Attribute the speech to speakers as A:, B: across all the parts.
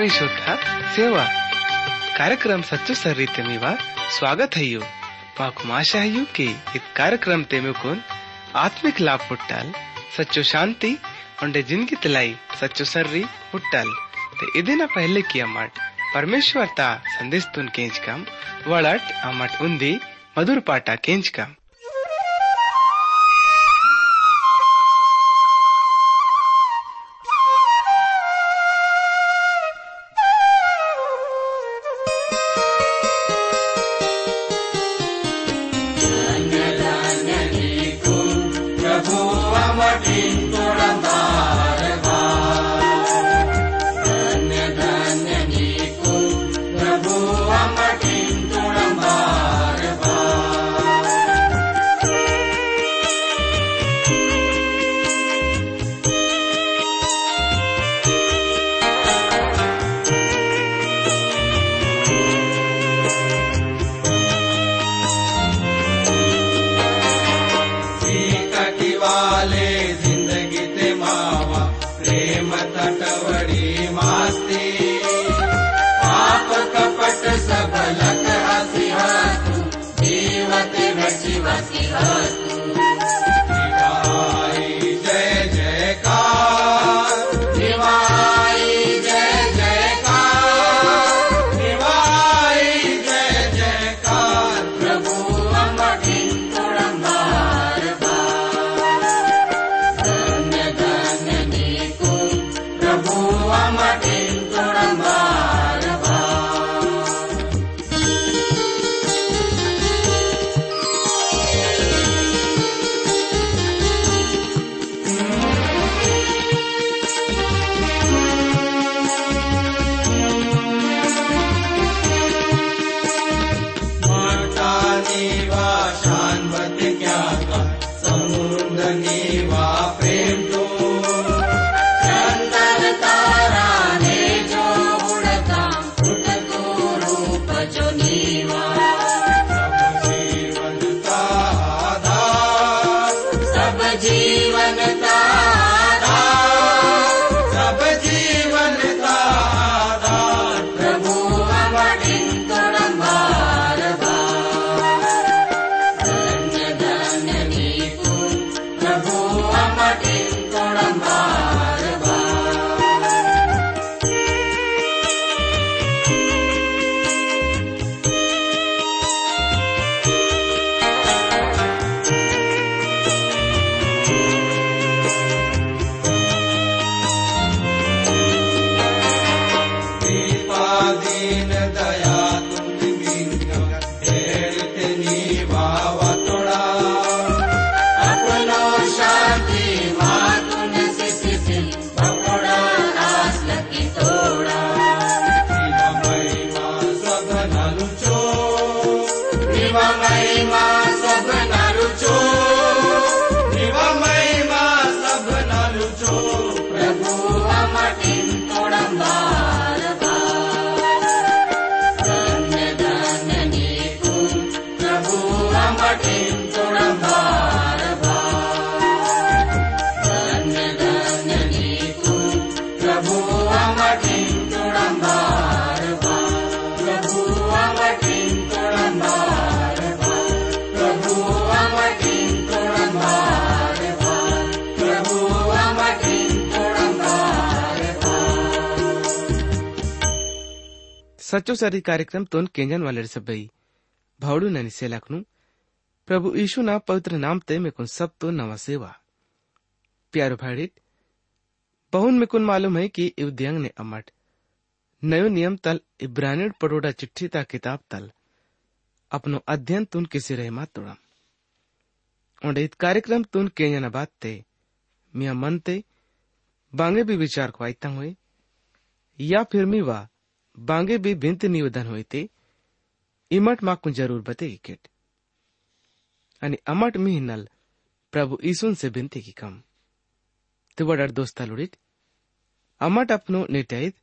A: श्री श्रोता सेवा। कार्यक्रम सच्चो सर्री ते मेवा स्वागत है यू। माँ कुमाशा है यू के इत कार्यक्रम ते में कुन आत्मिक लाभ पुट्टल, सच्चो शांति उन्हें ज़िंदगी तलाई, सच्चो सर्री पुट्टल। ते इदिना पहले किया मट परमेश्वर ता संदेश तुन केंच कम, वलट अमट उन्दी, मधुर पाटा केंच कम। सच्चो सरी कार्यक्रम तोन केंजन वाले सबई भावड़ू ननी सेलाकनु, प्रभु यीशु ना पवित्र नाम ते मेकुन सब तो नवा सेवा। प्यारो भाड़ित, बहुन मेकुन मालूम है कि इवद्यंग ने अमट। नयो नियम तल इब्रानिड परोड़ा चिट्ठी ता किताब तल। अपनो अध्ययन तुन किसी रहमा तोड़म और इत कार्यक्रम तुन केंजन बात ते। मिया मन ते, बांगे भी विचार को आयता हुए, या फिर मी वा बांगे भी बिंत निवेदन हुए ते इमट माकू ज़रूर बते इकेट आणि अमट मी हिन्नल प्रभु ईसुन से बिनती की कम। ते वडर दोस्ता लुड़ित, अमट अपनो नेटाइत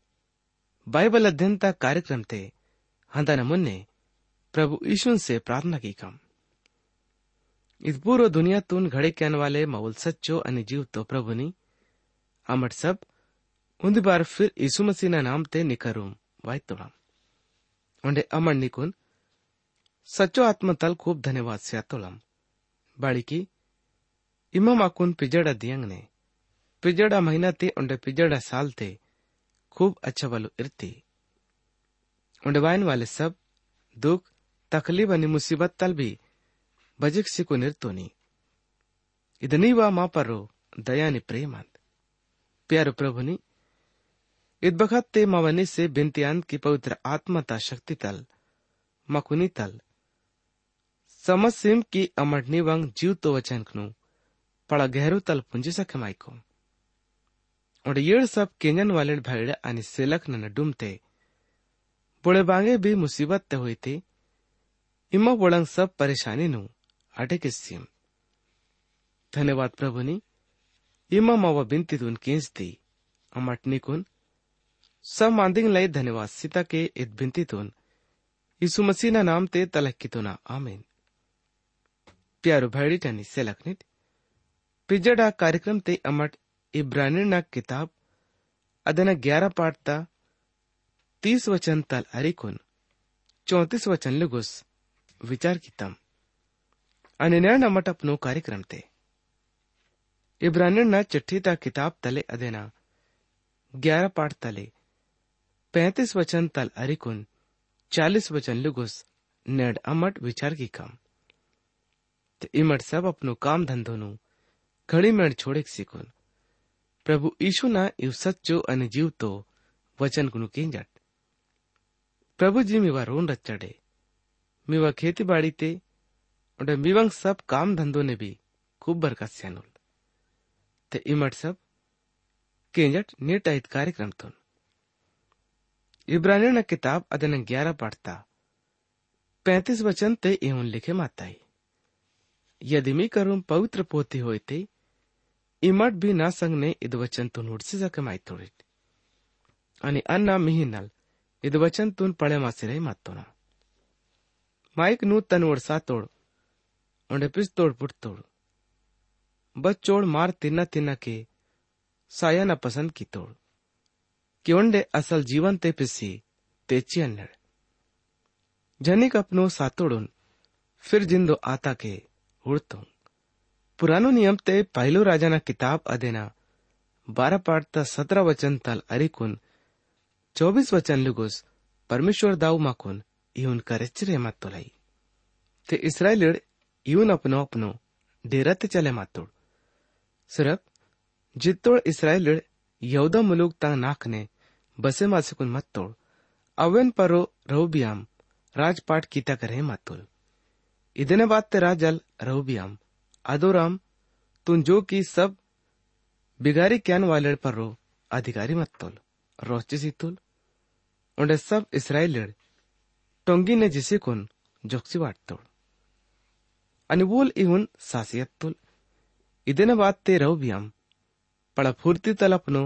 A: बाइबल अध्ययन ता कार्यक्रम ते, हंदा मुन्ने, प्रभु ईशुन से प्रार्थना की कम। इस पूर्व दुनियातून घडे वाले मौल सच्चो अनि जीव तो प्रभु नी, अमट सब
B: उन्दी बार फिर यीशु मसीह नाम ते निकरूम वाई तोड़म उंडे अमर निकुन सच्चो आत्मा तल खूब धन्यवाद से तोड़म बाड़ीकी इमा माकुन पिजड़ा दियंग ने पिजड़ा महीना ते उंडे पिजड़ा साल ते खूब अच्छा वालो इरती उंडे वाइन वाले सब दुख तकलीफ अनि मुसीबत तल भी बजिक सिको निर्तोनी ಇದನೀ ವಾ ಮಾಪರು ದಯಾನಿ ಪ್ರೇಮಂದ್ प्यारो प्रभु ने इत बखत ते मवनी से बिनतियान की पवित्र आत्मता शक्ति तल, मकुनी तल। समझ सिम की अमटनी वंग जीव तो वचन कनु पड़ा गहरो तल पुंजी सके माइको और येड़ सब केंजन वाले भाईड़ आणि सेलक न डुमते। बुड़े बांगे भी मुसीबत ते हुई थी, इमा बुड़ंग सब परेशानी नु अटे किस्सीम धन्यवाद प्रभुनी इमा मावा बिंतितून केंचती अमटनिकून सब मांदिंग लय සම්මාන්දිින් ලයිදනවා සිතකේ ඉත්බින්තිතුන් यीशु मसीह ना नाम ते तलक की तुना। आमीन। प्यारो भाड़ी टनी से लखनित पिजड़ा कार्यक्रम ते अमट इब्रानी ना किताब। अदना ग्यारह पाठ ता। तीस वचन तल अरिकुन चौतीस वचन लुगुस। विचार की तम अनिर्णय नमट अपनो कार्यक्रम ते। इब्रानी ना चिट्ठी ता किताब तले अदेना। ग्यारह पाठ तले। पैंतीस वचन तल अरिकुन, चालीस वचन लुगुस, नेड अमट विचार की कम। ते इमट सब अपनो काम धंधो नु घड़ी मेड़ छोड़े सीखुन। प्रभु ईशु ना इव सच्चो अने जीव तो वचन कुनु केंजट प्रभु जी मीवा रोन रचड़े मीवा खेती बाड़ी ते और मीवंग सब काम धंधो ने भी खूब बरकत स्यानुल। ते इब्रानियों किताब अदन ग्यारह पढ़ता पैंतीस वचन ते एवं लिखे माताई। यदि मी करूँ पवित्र पोती होते इमट भी ना संग ने इद वचन तुन उड़सी सके माई थोड़ी आणि अन्ना मिहिनल इद वचन तुन पळे मासिरे मातोना माइक नु तन वड़सा तोड़ उंडे पिस तोड़ पुट तोड़। बच्चोड़ मार तिन्ना तिन्ना के साया न पसंद की तोड़। कि असल जीवन ते पिसी, तेची अन्नड़। जनिक अपनो सातोड़ुन फिर जिंदो आता के उड़तो पुरानो नियम ते पहलो राजा ना किताब अदेना, बारह पाठ ता सत्रह वचन तल अरिकुन चौबीस वचन लुगुस परमेश्वर दाऊ माकुन इवन करेचरे मत तोलाई ते इसराइल इवन अपनो अपनो डेरा ते चले मातोड़। सिर्फ़ जितोड़ इसराइल यहूदा मुलुक ता नाखने बसे मासिकुन मत तोड़ अवेन परो रहुबियाम राजपाट कीता करे मातुल इतने बात ते राजल रहुबियाम अदोराम तुम जो की सब बिगारी क्यान वाले पर रो अधिकारी मत तोल रोचे सी तुल उन्हें सब इसराइल टोंगी ने जिसे कुन जोक्सी वाट तोड़ अनिबोल इहुन सासियत तुल ಇದನ್ನ ವಾತ್ತೆ ರೌಬ್ಯಂ ಪಳ ಫೂರ್ತಿ ತಲಪನು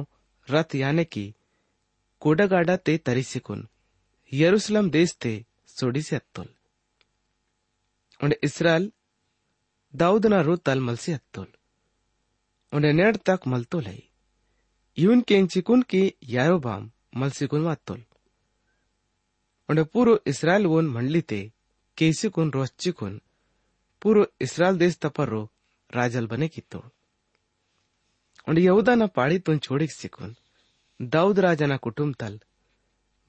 B: ರತ್ ಯಾನೆ की कोडगाडा ते तरीसिकुन, यरुसलम देश ते सोडी से अत्तुल. उन्हें इसराइल दाऊद ना रो तल मल से अत्तुल. उन्हें नेड तक मल तो लाई यून केंचिकुन की यारोबाम मल से कुन मातुल उन्हें पूरो इसराइल वोन मंडली ते केसिकुन रोच्चिकुन पूरो इसराइल देश तपर रो राजल बने की तो उन्हें यहूदा ना पाड़ी तुन छोड़ी सिकुन. दाऊद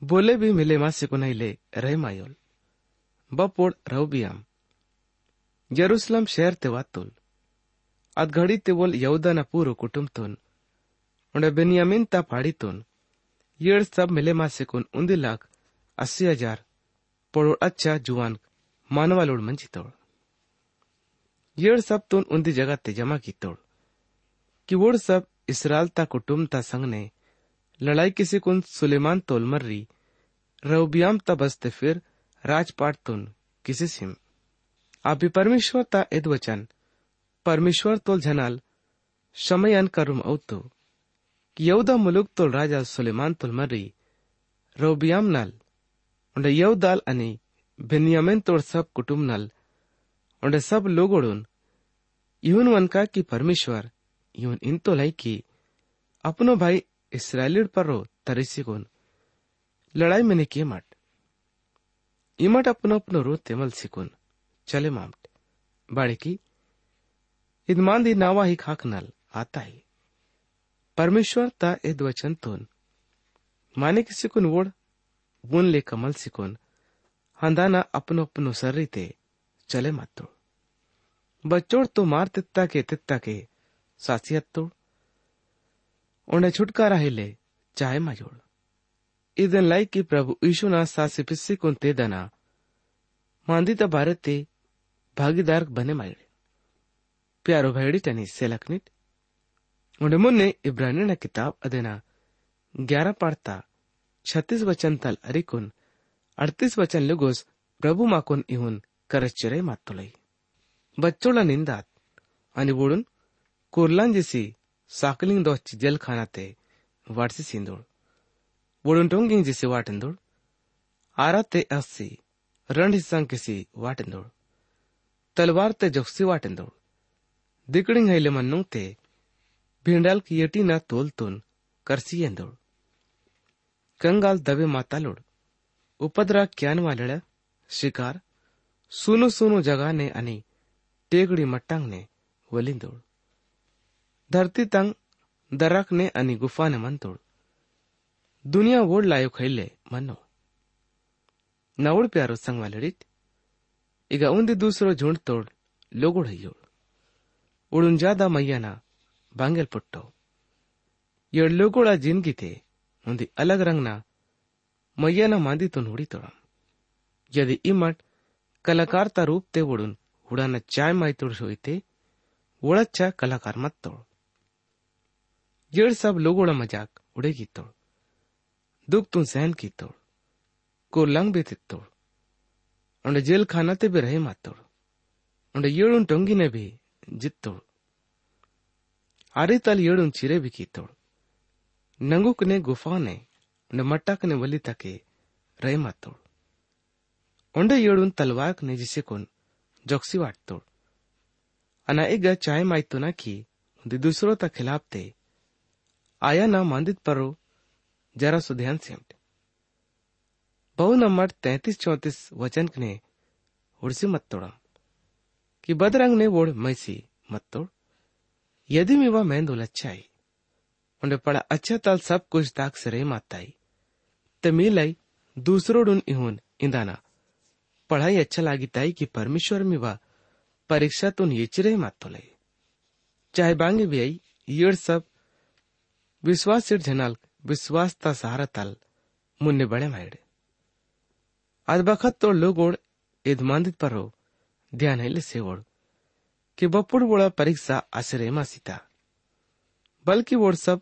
B: बोले भी मिले मा सिकुन ले, रह मायोल। बपोड़ रौबियाम यरूशलेम शहर ते बोल यहूदा ना पूरो कुटुम तुन। उन्हें बेनियामिन ता पाड़ी तुन। येड़ सब मिले मा सिकुन उन्दी लाख, अस्सी हज़ार। पड़ोड़ अच्छा जुआन मानवा लोड़ मंजी तोड़। येड सब तुन उन्दी जगह ते जमा की तोड़। कि वोड़ सब इसराल ता कुटुम ता संग ने लड़ाई किसी कुन सुलेमान तोल मर्री रउबियाम ता बसते फिर राजपाट तुन, किसी सिम आप परमेश्वर ता एद वचन, परमेश्वर तोल झनाल, शमयन करुम औतो। यौदा मुलुक तोल राजा सुलेमान तोल मर्री रउबियाम नल उंडे यौदाल अनि, बेनियामिन तोड़ सब कुटुम नल, उन्हें सब लोगोड़ुन यून वन का कि परमेश्वर यून इन तो लाई कि, अपनो भाई अपनो अपनो रो, तेमल सिकोन। चले मामट। बाड़े की इदमान दी नावा ही खाक नल, आता ही। परमेश्वर ता इद वचन तोन। माने किसी कुन वोड़, बुन ले कमल सिकोन। हंदाना अपनो अपनो सर्री ते, चले मत बच्चोड़ तो मार तित्ता के तित्ता के सासियत तोड़ ᱚᱸᱰᱮ ᱪᱷᱩᱴᱠᱟᱨᱟ ᱦᱤᱞᱮ ᱪᱟᱭ ᱢᱟᱡᱚᱲ ᱤᱫᱮᱱ ᱞᱟᱭ ᱠᱤ ᱯᱨᱚᱵᱷᱩ ᱤᱥᱩ ना सासी पिस्सी को ते दना। मांदी ता भारत ते भागीदार बने मायड़े प्यारो भेड़ी टनी से लखनिट उन्हें मुन्ने इब्रानी ना किताब अदेना ग्यारह पढ़ता छत्तीस वचन तल अरिकुन अड़तीस वचन लुगोस प्रभु माकुन इहुन करच्चरे मातुलई बच्चोला निंदात। आणि बोडून साकलिंग दोच जेल खानाते वाटसी सिंदूळ बोडून टोंगिंग जिसी वाटंदूळ आरा ते अस्सी रण हिस्सांग किसी वाटंदूळ तलवार ते जोक्सी वाटंदूळ दिकडिंग हैले मन्नुंग ते भिंडाल की यटी ना तोलतून करसी येंदूळ कंगाल दबे मातालोड उपद्रा क्यान वालड़, शिकार। सुनु सुनु जगाने आणि टेगडी मट्टांगने धरती तंग दराकने आणि गुफाने मनतोड दुनिया वोड लायो खैले मनो नवड प्यारो संग वालड़ीत ಈಗ ಒಂದಿ ದೂಸರೋ ಝುಂಡ್ ತೋಡ್ ಲೋಗುಡ್ ಹಯ್ಯೋಳ್ ಉಳುನ್ ಜಾದ ಮಯ್ಯನ ಬಾಂಗೆಲ್ ಪುಟ್ಟೋ ಎಳ್ ಲೋಗುಳ ಜಿನ್ಗಿತೆ ಒಂದಿ ಅಲಗ್ ರಂಗ್ನ ಮಯ್ಯನ ಮಾಂದಿತು ನುಡಿತೋಳಂ यदि इमट कलाकार ता रूप ते वडून हुडाना चाय मायतोड होईते ओळखच्या कलाकार मत्तोळ येड सब लोगोड़ा मज़ाक उड़े कीतोळ दुख तू सहन कीतोळ कोर्लांग बेतित्तोळ उंडे जेल खाना ते भी रहे मातोड़ उंडे येड़ुन टोंगी ने भी जित्तोड़ आरे तल येड़ुन चिरे भी कीतोड़ नंगुक ने गुफा ने उंडे मट्टाक ने वली तके रहे मातोड़ उंडे येड़ुन तलवार ने जिसे कुन जोक्सी वाटतोड़ अना इगा चाय माइतो ना की दूसरों तक खिलाफ ते आया ना मांदित परो, जरा सु ध्यान से बहु नंबर तैतीस चौतीस वचन ने उड़सी मत तोड़ा कि बदरंग ने वोड़ मैसी मत तोड़। यदि मी वह मैंदुल अच्छा ही उन्हें पड़ा अच्छा तल सब कुछ दाग से रही माताई ते मी लाई दूसरो डून इहुन इंदाना। पढ़ाई अच्छा लागी ताई कि परमेश्वर में वह परीक्षा तो येचरे मात तो लाई। चाहे बांगे भी आई ये सब विश्वास सिर झनल, विश्वास ता सहारा तल। मुन्ने बड़े मायड़े। आज बखत तो लोग ओड़ पर हो, ध्यान है ले से ओड़। कि बपुड़ बोड़ा परीक्षा आश्रय मासीता बल्कि वो सब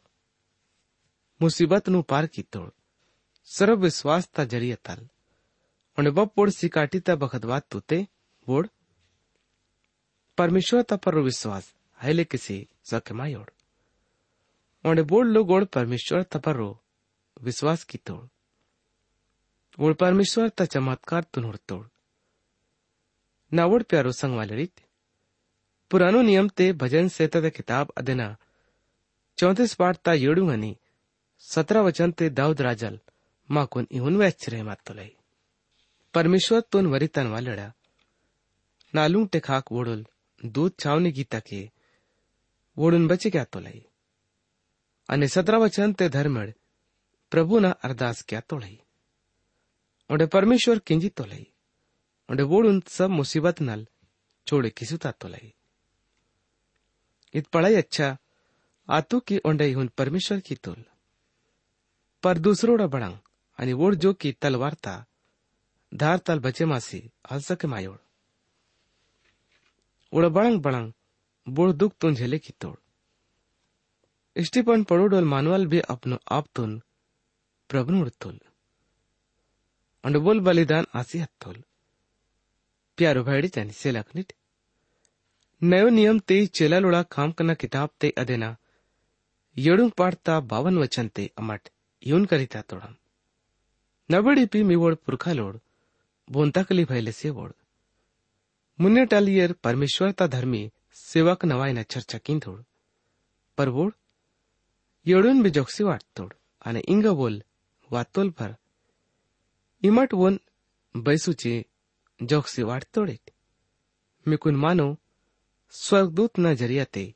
B: मुसीबत नु पार की तोड़। सर्व विश्वास ता ज़रिया तल। उन्हें बपुड़ सिकाटी ता बखतवात तूते वोड़ परमेश्वर ता पर विश्वास, है ले किसी सके मायोड़। बोड़ लोगोड़ परमेश्वर ता पर विश्वास की तोड़ वोळ परमेश्वर ता चमत्कार तू ನೋಡ್ತೋಳ್ ನಾವೋಡ್ ಪ್ಯಾರೋ ಸಂಗ್ ವಾಲರಿತ್ पुरानो नियम ते भजन सेता किताब अदेना चौतीस पाठ ता येडू आणि सतरा वचन ते दाऊद राजल माकून इहून व्याचरे मातोलाई परमेश्वर तोन वरितन वालड़ा नालू टे खाक वोडुल दूध छावनी गीता के वोडून बचे क्या तोलाई અને સતરા વચન તે ધર્મડ પ્રભુના અરદાસ ક્યાં તોળાઈ ઓંડે પરમેશ્વર કિંજી તોલાઈ ઓંડે વોડુન सब मुसीबत नल छोड़े किसुता तोलाई इत पढ़ाई अच्छा आतु की ओंडे हुन परमेश्वर की तुल पर दूसरोड़ा बड़ंग आणि वोड जो की तलवार ता धार तल बचे मासी हल सके मायोड़ उड़ बड़ंग बड़ंग बोड़ दुख तुन झेले की तोड़ इष्टिपन पड़ोडोल मानवाल भी अपनो आप तुन प्रभु उड़तुल अंड बोल बलिदान आसी हत्तोल प्यारो भाईडी त्यानी सेलाक नीट नयो नियम ते चेलालोड़ा काम करना किताब ते अदेना येडुंग पाड़ता बावन वचन ते अमट, यून करिता तोड़म। नबड़ी पी मिवोड़ पुरखा लोड़ बोंताकली भैले से वोड़। मुन्ने टालियर परमेश्वर ता धर्मी, सेवक नवाई न चर्चा किन थोड़। पर वोड़ येडून बी जोक्सी वाटतोड. आणि इंग बोल, वातोल भर. इमट वोन बैसूची जोक्सी वाटतोडेट मिकुन मानो, स्वर्गदूत न ज़रिया ते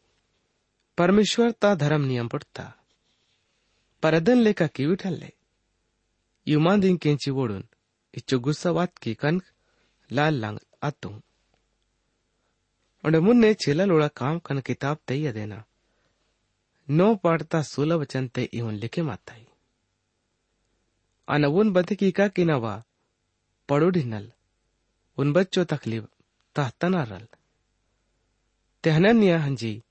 B: परमेश्वर ता धर्म नियम पडता. परदन लेका की विठल्ले. युमांदिंग केंची ओढून इच्छु गुस्सा वात की कनक, लाल लांग आतो. उन्हें मुन्ने चिला लोड़ा काम कन किताब तैया देना नो पढ़ता सोलह वचन ते इवन लिखे माताई। अन उन बदकी का कि नवा पड़ो ढिनल उन बच्चों तकलीफ़, ताहतना रल। तेहनन्या हंजी,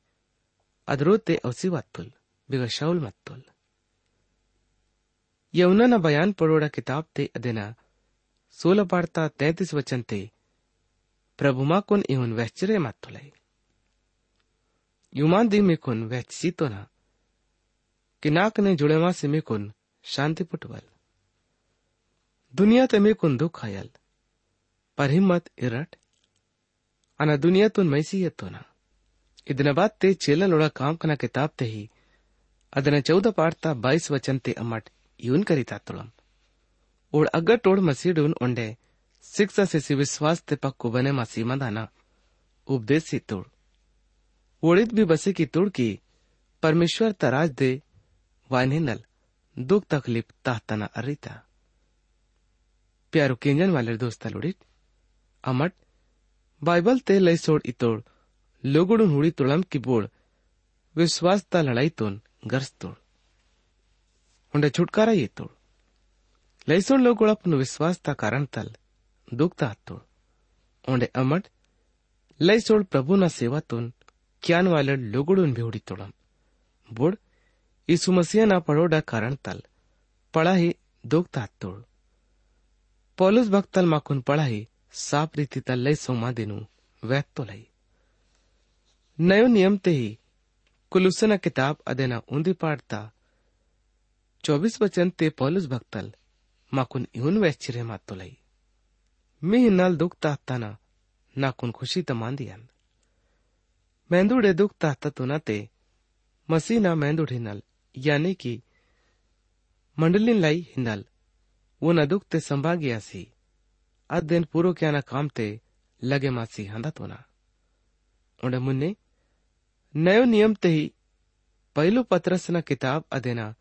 B: अदरोते औसी वातुल बिगा शाउल मत्तुल। यमुना बयान पड़ोड़ा किताब ते अदेना, सोलह पाड़ता तैतीस वचन ते, प्रभु मा कुन इहुन वैचरे मातुलाई। युमान दी में कुन वैचसी तो ना कि नाक ने जुड़े मा से में कुन शांति पुटवल दुनिया ते में कुन दुख आयल पर हिम्मत इरट अना दुनिया तुन मैसी ये तो ना ಇದನ್ನ ಬಾತ್ತೆ ಚೇಲಲೊಳ ಕಾಂಕನ ಕಿತಾಬ್ತೆ ಹಿ ಅದನ್ನ ಚೌದ ಪಾಡ್ತಾ ಬಾಯಿಸ್ ವಚನ್ತೆ ಅಮ್ಮಟ್ ಇವನ್ ಕರಿತಾತ್ತೊಳಂ ओड अगर टोड मसीडून ओंडे शिक्षा से सी विश्वास ते पक्को बने तोड़ ओडित भी बसे की तुड़की परमेश्वर तराज दे वाने नल, दुख तकलीफ़ ताहतना अरिता। प्यारो केंजन वाले दोस्ता लोडित अमट, बाइबल ते लय सोड इतोड़ लोगोडून हुडी तुळम की बोड विश्वासता लढाईतून गरजतोड हुंडे छुटकारा येतोड लैसोड लोगोळपन विश्वासता कारणतल दुखता हत्तोड ओंडे अमट लैसोड प्रभुना सेवातून क्यान वालड लोगोडून भी हुडी तोडम बोड यीशु मसीहना पडोडा कारणतल पळाही दोगता हत्तोड पौलुस भक्तल माकून पळाही साफ रीतीतल लय संवादिनु ವ್ಯಾಕ್ತೊಲೈ नयो नियम ते ही कुलुसना किताब अदेना ऊंधी पाडता चौबीस वचन ते पौलुस भक्तल माकून इहून वैचिरे मातोलाई मी हिन्नाल दुख ताहताना नाकून खुशी तमांदियन मेंदुडे लाई न दुख ते संभागियासी अध्ययन पूरो क्या ना काम ते लगे मासी हंदा तो ना उन्हें मुन्ने, नयो नियम ते पहलो पत्रसना किताब अदेना,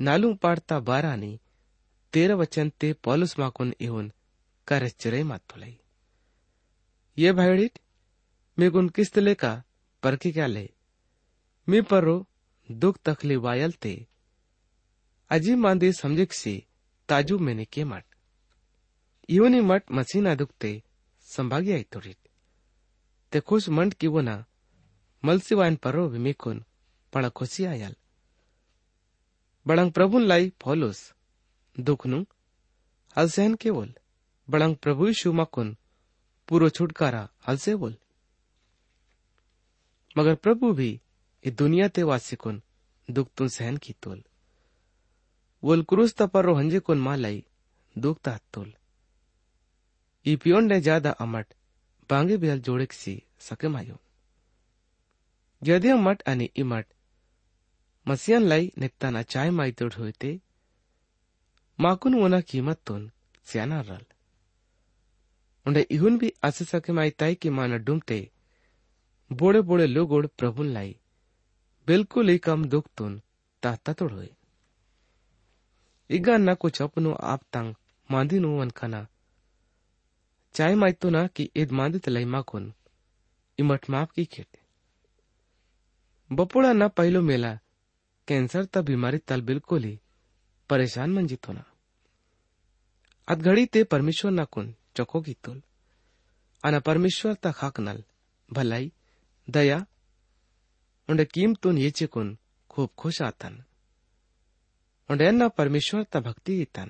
B: नालू पाड़ता बारानी तेरह वचन ते पॉलुस माकुन इहुन करच्चरे मातुलाई ये भाईडिट मेगुन किस्तले का पर की क्या ले? मी परो दुख तकली वायल ते। अजीब मांदे समझक सी ताजू मेने के मठ। इवनी मट मसीना दुखते संभागी आई थोड़ी। ते खुश मंड की वो ना मलसिवायन परो विमेकुन पड़ा खुशी आयल। बड़ंग प्रभु लाई फॉलोस दुखनु के बोल, बड़ंग प्रभु शुमा मकुन पूरो छुटकारा हलसे बोल। मगर प्रभु भी ये दुनिया ते वासिकुन दुख तुन सहन की तोल वोल क्रूस पर हंजे कुन मालाई दुख ता तोल ई पियोन ने ज़्यादा अमट बांगे बेल जोड़े सी सके मायो। यदि मठ आणि इमट मसियनलाई निघताना चाय माहितोड होते माकून वना कीमतून स्याना रल। उंडे इहुन भी असे सके की बोड़े बोड़े लोगोड प्रभुन लाई। बिल्कुल ही कम दुख तुन ताता तोड़ हुए। इगा ना कुछ अपनो आप तंग मांदी नु वन खाना। चाय माइतो ना कि ईद मांदी तलाई माकुन इमट माप की खेते। बपोळांना पहिलो मेला। कैंसर तर बिमारी तल बिलकुल ही परेशान मंजितो ना। घड़ी ते परमेश्वर नाकून चको गितोल अना परमेश्वर ता खाकनल भलाई। दया ᱫᱟᱭᱟ ᱚᱸᱰᱮ ᱠᱤᱢ कुन खूब खुश आतन। ᱟᱛᱟᱱ ᱚᱸᱰᱮ परमेश्वर ता भक्ति ᱵᱷᱠᱛᱤ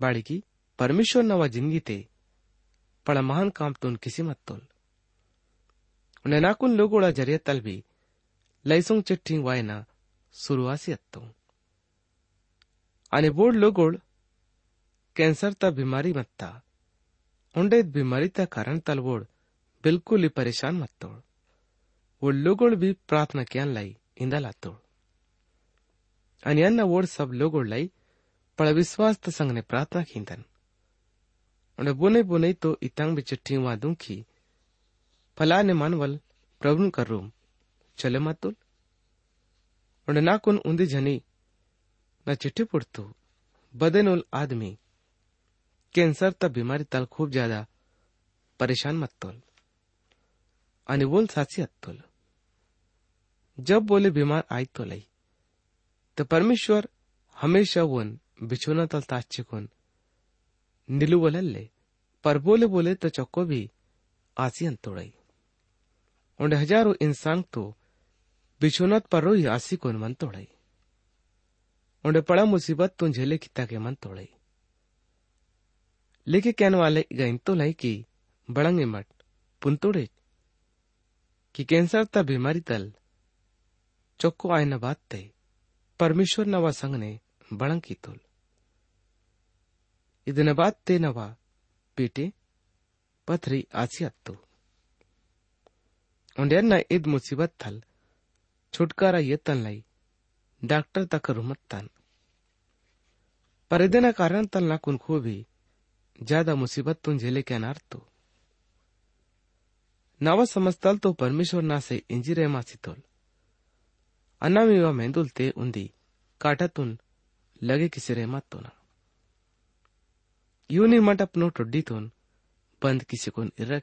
B: बाड़ी की परमेश्वर नवा ज़िंदगी ते पण महान काम तुन किसी मत तुल उन्हें नाकुन लोगोड़ा ज़रिया तल भी लैसोंग चिट्ठी वायना सुरुआसी अत्तो आने बोर्ड लोगोड़ कैंसर ता बीमारी मत था। उंडे बीमारी ता कारण तलवोड़ बिल्कुल ही परेशान मत तोड़ लोगोड भी प्रार्थना कियान लाई इंदा लातोड आणि यांना ओढ सब लोग ओढलाई पण विश्वास त संग ने प्रार्थना खींदन उन्हें बुने बुने तो इतंग में चिट्ठी वादू की फला ने मनवल प्रभु कर रूम चले मतुल उन्हें ना कुन उन्दी जनी न चिट्ठी पुड़तू बदनुल आदमी कैंसर तब बीमारी तल खूब ज़्यादा परेशान मत तोल बोल साची अत्तोल जब बोले बीमार आई तो लई। तो परमेश्वर हमेशा वन, बिछोना तल ताचे कोन। निलू बोलले पर बोले बोले तो चौको भी आसी अंतोड़ई उन्हें हज़ारों इंसान तो बिछोनत पर रोई आसी कोन मन तोड़ई उन्हें पड़ा मुसीबत तो झेले किता के मन तोड़ई लेके कहने वाले गइन तो लाई की बड़ंगे मट पुनतोड़े कि कैंसर ता बीमारी तल चौको आय न बात ते परमेश्वर नवा संग ने बड़ंग की तुल ಇದನ್ನ ಬಾತ್ತೆ ನವ ಪೀಟೆ ಪಥರಿ ಆಸಿ ಅತ್ತು ಒಂಡೆನ್ನ ಇದ್ ಮುಸಿಬತ್ ಥಲ್ छुटकारा ये तन लाई डॉक्टर तक रुमत तन पर इदना कारण तल ना कुन खो भी ज्यादा मुसीबत तुम झेले के अनार तो नवा समझतल तो परमेश्वर ना से इंजी रे मासितोल अन्ना मेंदुल ते उंदी काटातून लगे किसिरे मात्तोना यूनी अपनो टुड्डी तोन बंद किसी को इर्रा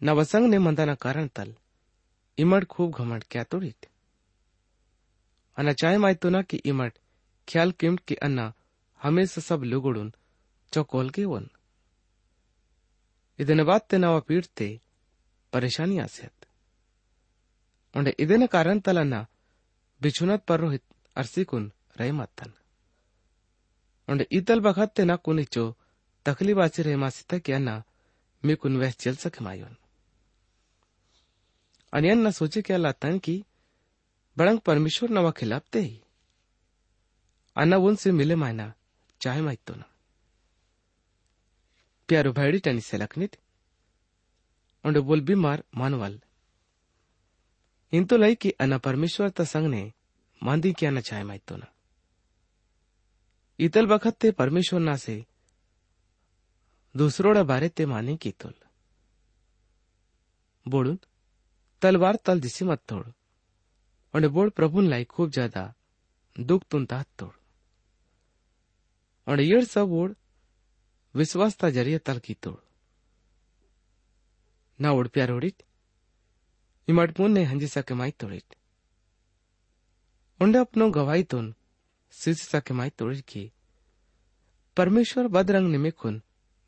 B: नवसंग ने मंदाना कारण तल इमट खूब घमंड क्या तोड़ीत अन्ना चाय माय तो ना कि इमट ख्याल किमट की अन्ना हमेशा सब लुगुड़न चौकोल के वन इतने बात ते नवा पीड़ते परेशानी आसेत ᱚᱸᱰᱮ ᱤᱫᱮᱱᱟ ᱠᱟᱨᱟᱱ ᱛᱟᱞᱟᱱᱟ ᱵᱤᱪᱷᱩᱱᱟᱛ ᱯᱟᱨᱨᱚᱦᱤᱛ ᱟᱨᱥᱤᱠᱩᱱ ᱨᱟᱭᱢᱟᱛᱛᱟᱱ ᱚᱸᱰᱮ ᱤᱛᱟᱞ ᱵᱟᱠᱷᱟᱛ ᱛᱮᱱᱟ ᱠᱩᱱᱤᱪᱚ ᱛᱟᱠᱞᱤᱵᱟᱪᱤ ᱨᱮᱢᱟ ᱥᱤᱛᱟ ᱠᱮᱱᱟ ᱢᱤᱠᱩᱱ ᱣᱮᱦ ᱪᱮᱞᱥᱟ ᱠᱮᱢᱟᱭᱚᱱ अनियन न सोचे क्या लातन की बड़ंग परमेश्वर नवा खिलाफते ही अन्ना उन से मिले मायना चाहे माई तो ना प्यारो भाईडी टनी से लखनित और बोल बीमार मानवाल इंतो लई की अन्ना परमेश्वर ता संग ने अन्ना चाहे माहितो ना। इतल बखत ते परमेश्वर ना से दुसरोडा बारे ते माने की तुल। बोडून तलवार तल दिसी मत तोड। आणि बोड प्रभून लाई खूप ज़्यादा दुख तुन तात तोड। आणि येड सा बोड विश्वासता ज़रिए तल की तोड। ना ओड प्यार हंजी सके माई तोडित उंडे अपनो गवाई तुन सिसी सके माई तोडित की। परमेश्वर बदरंग निमेखून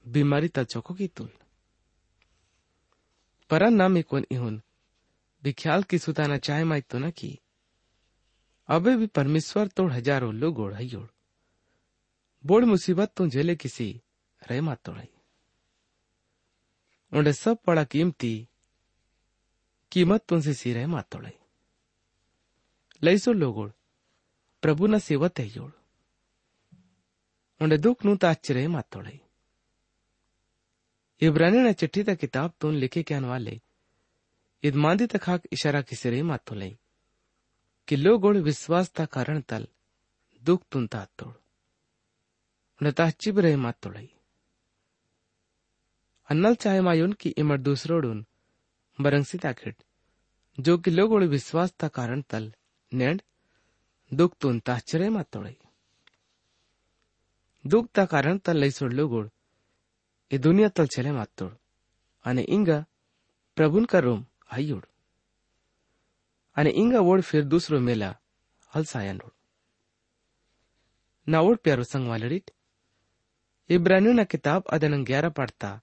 B: बीमारी तचोको की तुल परन नाम इकोन इहुन बिख्याल की सुताना चाहे माई तो न की। अबे भी परमेश्वर तोड़ हज़ारों लोग ओढ़। बोड़ मुसीबत तो जेले किसी रह मात तोड़ाई। सब बड़ा कीमती कीमत तुमसे सी रह मात तोड़ाई लईसो लोगोड़ प्रभु न सेवत है उन्हें दुख नू ताच्चरे मात तोड़ाई इब्रानी चिट्ठी ता किताब तुन लिखे के वाले, इद मांदी तखाक इशारा किसरे मातो लई कि लोगोड़ विश्वास ता कारण तल दुख तुन ता तोड़। उन्हें चिब रहे मात तोड़ई अन्नल चाहे मायुन की इमर दूसरोडून बरंगसीदाखेट जो कि लोगोळी विश्वास ता कारण तल, नेण, दुख तो तून ताश्चर्य मातोळी दुख ता कारण तल लई सोड लोगोळ ये दुनिया तल चले मातोळ आणि इंगा प्रभुन का रोम आयोड आणि इंगा वोड फिर दुसरो मेला हलसायन रोड नावोड प्यारो संग वालडीट इब्रानियों ना किताब अदन ग्यारह पढ़ता,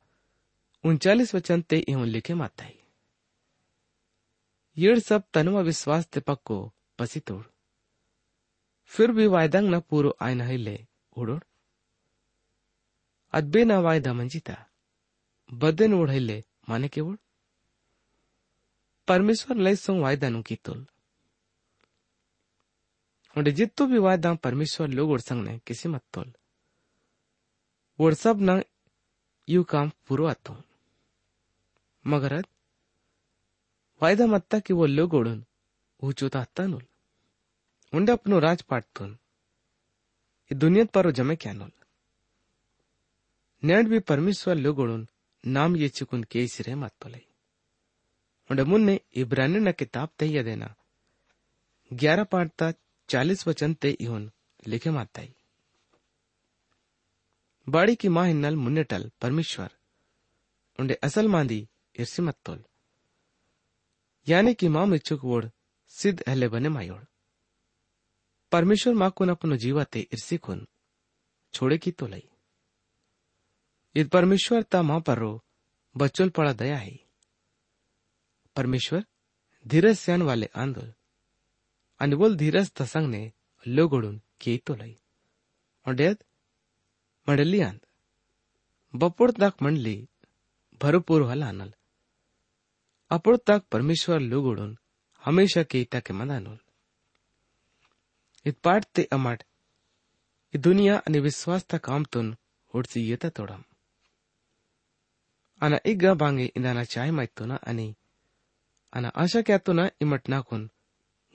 B: उनचालीस वचन ते इवन लिखे माता ही यड़ सब तनुवा विश्वास ते पक्को पसी तोड़। फिर भी वायदंग न पूरो आय आयन ले ओडोड अदबे न वायदा मंजिता बदन ले, माने के उड़। परमेश्वर लय संग वायदा नु की तुल। ओंडे जित्तो भी वायदा परमेश्वर लोग उड़ संग ने किसी मत तोल। ओर सब न यू काम पूरो आतो। मगर अद वायदा मत्ता की वो लोग उड़न ऊंचो तात्तानोल उंडे अपनो राज पाटतोन ये दुनियत पारो जमे क्या क्यानोल नेड भी परमेश्वर लोग उड़न नाम ये चिकुन के सिरे मातोले उंडे मुन्ने इब्रानी ना किताब तैया देना। ग्यारह पाटता चालीस वचन ते इहोन लिखे माताई बाड़ी की माँ हिन्नल मुन्नेटल परमेश्वर। उंडे असल मांदी इर्सी मत्तोल यानी कि माँ मिच्छुक वोड, सिद्ध अहले बने मायोड़। परमेश्वर माकून अपन जीवाते इर्सिकून छोड़े की तो लई। इत परमेश्वर ता माँ पर रो बच्चोल पड़ा दया है। परमेश्वर, धीरज स्यान वाले आंदोल आणि बोल धीरज तसंगने लोगोडून के तो लई। ओडेत मंडली आंद, बपोड तक मंडली, भरपूर वाला आनल। अपड़ तक परमेश्वर लुगुड़ोन, हमेशा के तक मनानोल इत पाट ते अमाट इ दुनिया अने विश्वास तक काम तुन होड़सी येता तोड़म। अना इग्गा बांगे इंदाना चाय माइतो ना अने, अना आशा क्या तो ना इमट ना कुन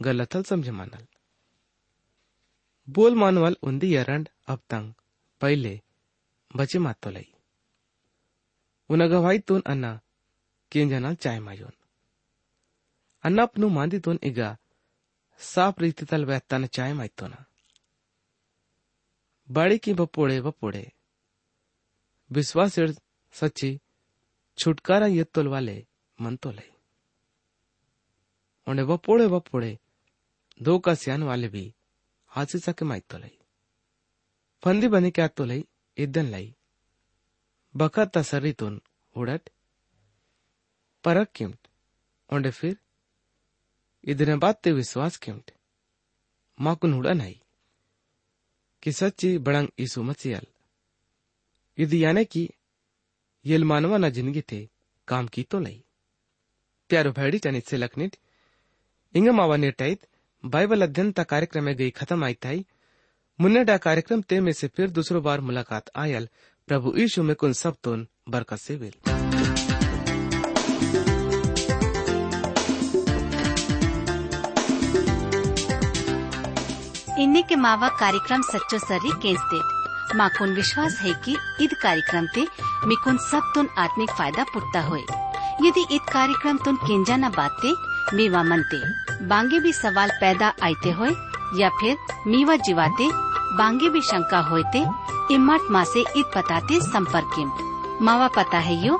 B: गलतल समझ मानल। बोल मानवाल उन्दी यरंड अब तंग, पहले बचे मातो लई उन गवाई तुन अन्ना केंजनाल चाय मायोन अन्ना अपनु मांदीतून इगा साफ ರೀತಿತಲ್ ವ್ಯಾತ್ತಾನ ಚಾಯ್ ಮಾಯ್ತೋನ ಬಾಳಿಕಿ ಬಪ್ಪೋಳೆ ಬಪ್ಪೋಡೆ विश्वास सच्ची छुटकारा येत्तोल वाले मनतोले उन्हें बपोड़े बपोड़े दो का सियान वाले भी हाथी सके माइतोले फंदी बने क्या तो लई इदन लाई बका तसरी तुन उड़ट परक किमट उन्हें फिर ಇದನ್ನ ಬಾತ್ತೆ विश्वास केमट माकुन हुड़ा नहीं कि सच्ची बड़ंग ईसु मसीहल ఇది याने की येल मानवा ना जिंदगी थे काम की तो लई प्यारो भैडी चनित से लखनिट इंग मावा नेटाइत बाइबल अध्ययन ता कार्यक्रम में गई खत्म आई थाई मुन्ने डा कार्यक्रम ते में से फिर दूसरो बार मुलाकात आयल प्रभु यीशु में कुन सब तोन बरकत से वेल
C: के मावा कार्यक्रम सच्चो सर्री केस देत। माकून विश्वास है कि ईद कार्यक्रम ते मिकुन सब तुन आत्मिक फ़ायदा पुटता हुए। यदि ईद कार्यक्रम तुन केंजा न बाते, मीवा मनते, बांगे भी सवाल पैदा आते हो या फिर मीवा जीवाते, बांगे भी शंका होते इमाट माँ से ईद बताते संपर्क मावा पता है यो?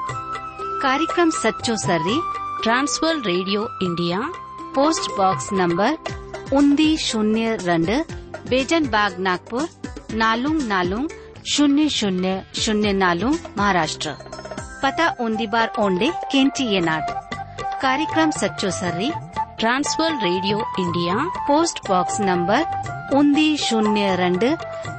C: कार्यक्रम सच्चो सर्री trans world radio India, post box number उन्दी शून्य रंड बेजन बाग नागपुर, नालुंग नालुंग, शून्य शून्य शून्य नालुंग, महाराष्ट्र। पता ओंदी बार ओंडे, केंची येनाड कार्यक्रम सच्चो सर्री trans world radio India, post box number, उन्दी शून्य रंड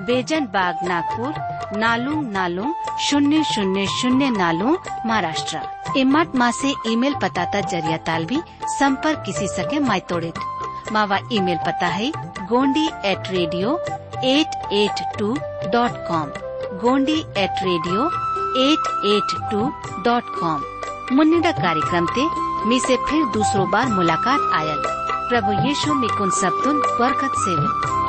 C: बेजन बाग नागपुर, नालुंग नालुंग, शून्य शून्य शून्य नालुंग, महाराष्ट्र। इमट माँ से ईमेल पताता ज़रिया ताल भी संपर्क किसी सके मायतोड़ित मावा ईमेल पता है, Gondi at radio eight eight two dot com Gondi at radio eight eight two dot com मुन्नीडा कार्यक्रम ते मी से फिर दूसरो बार मुलाकात आयल। प्रभु यीशु मिकुन सबतुन बरकत सेवे।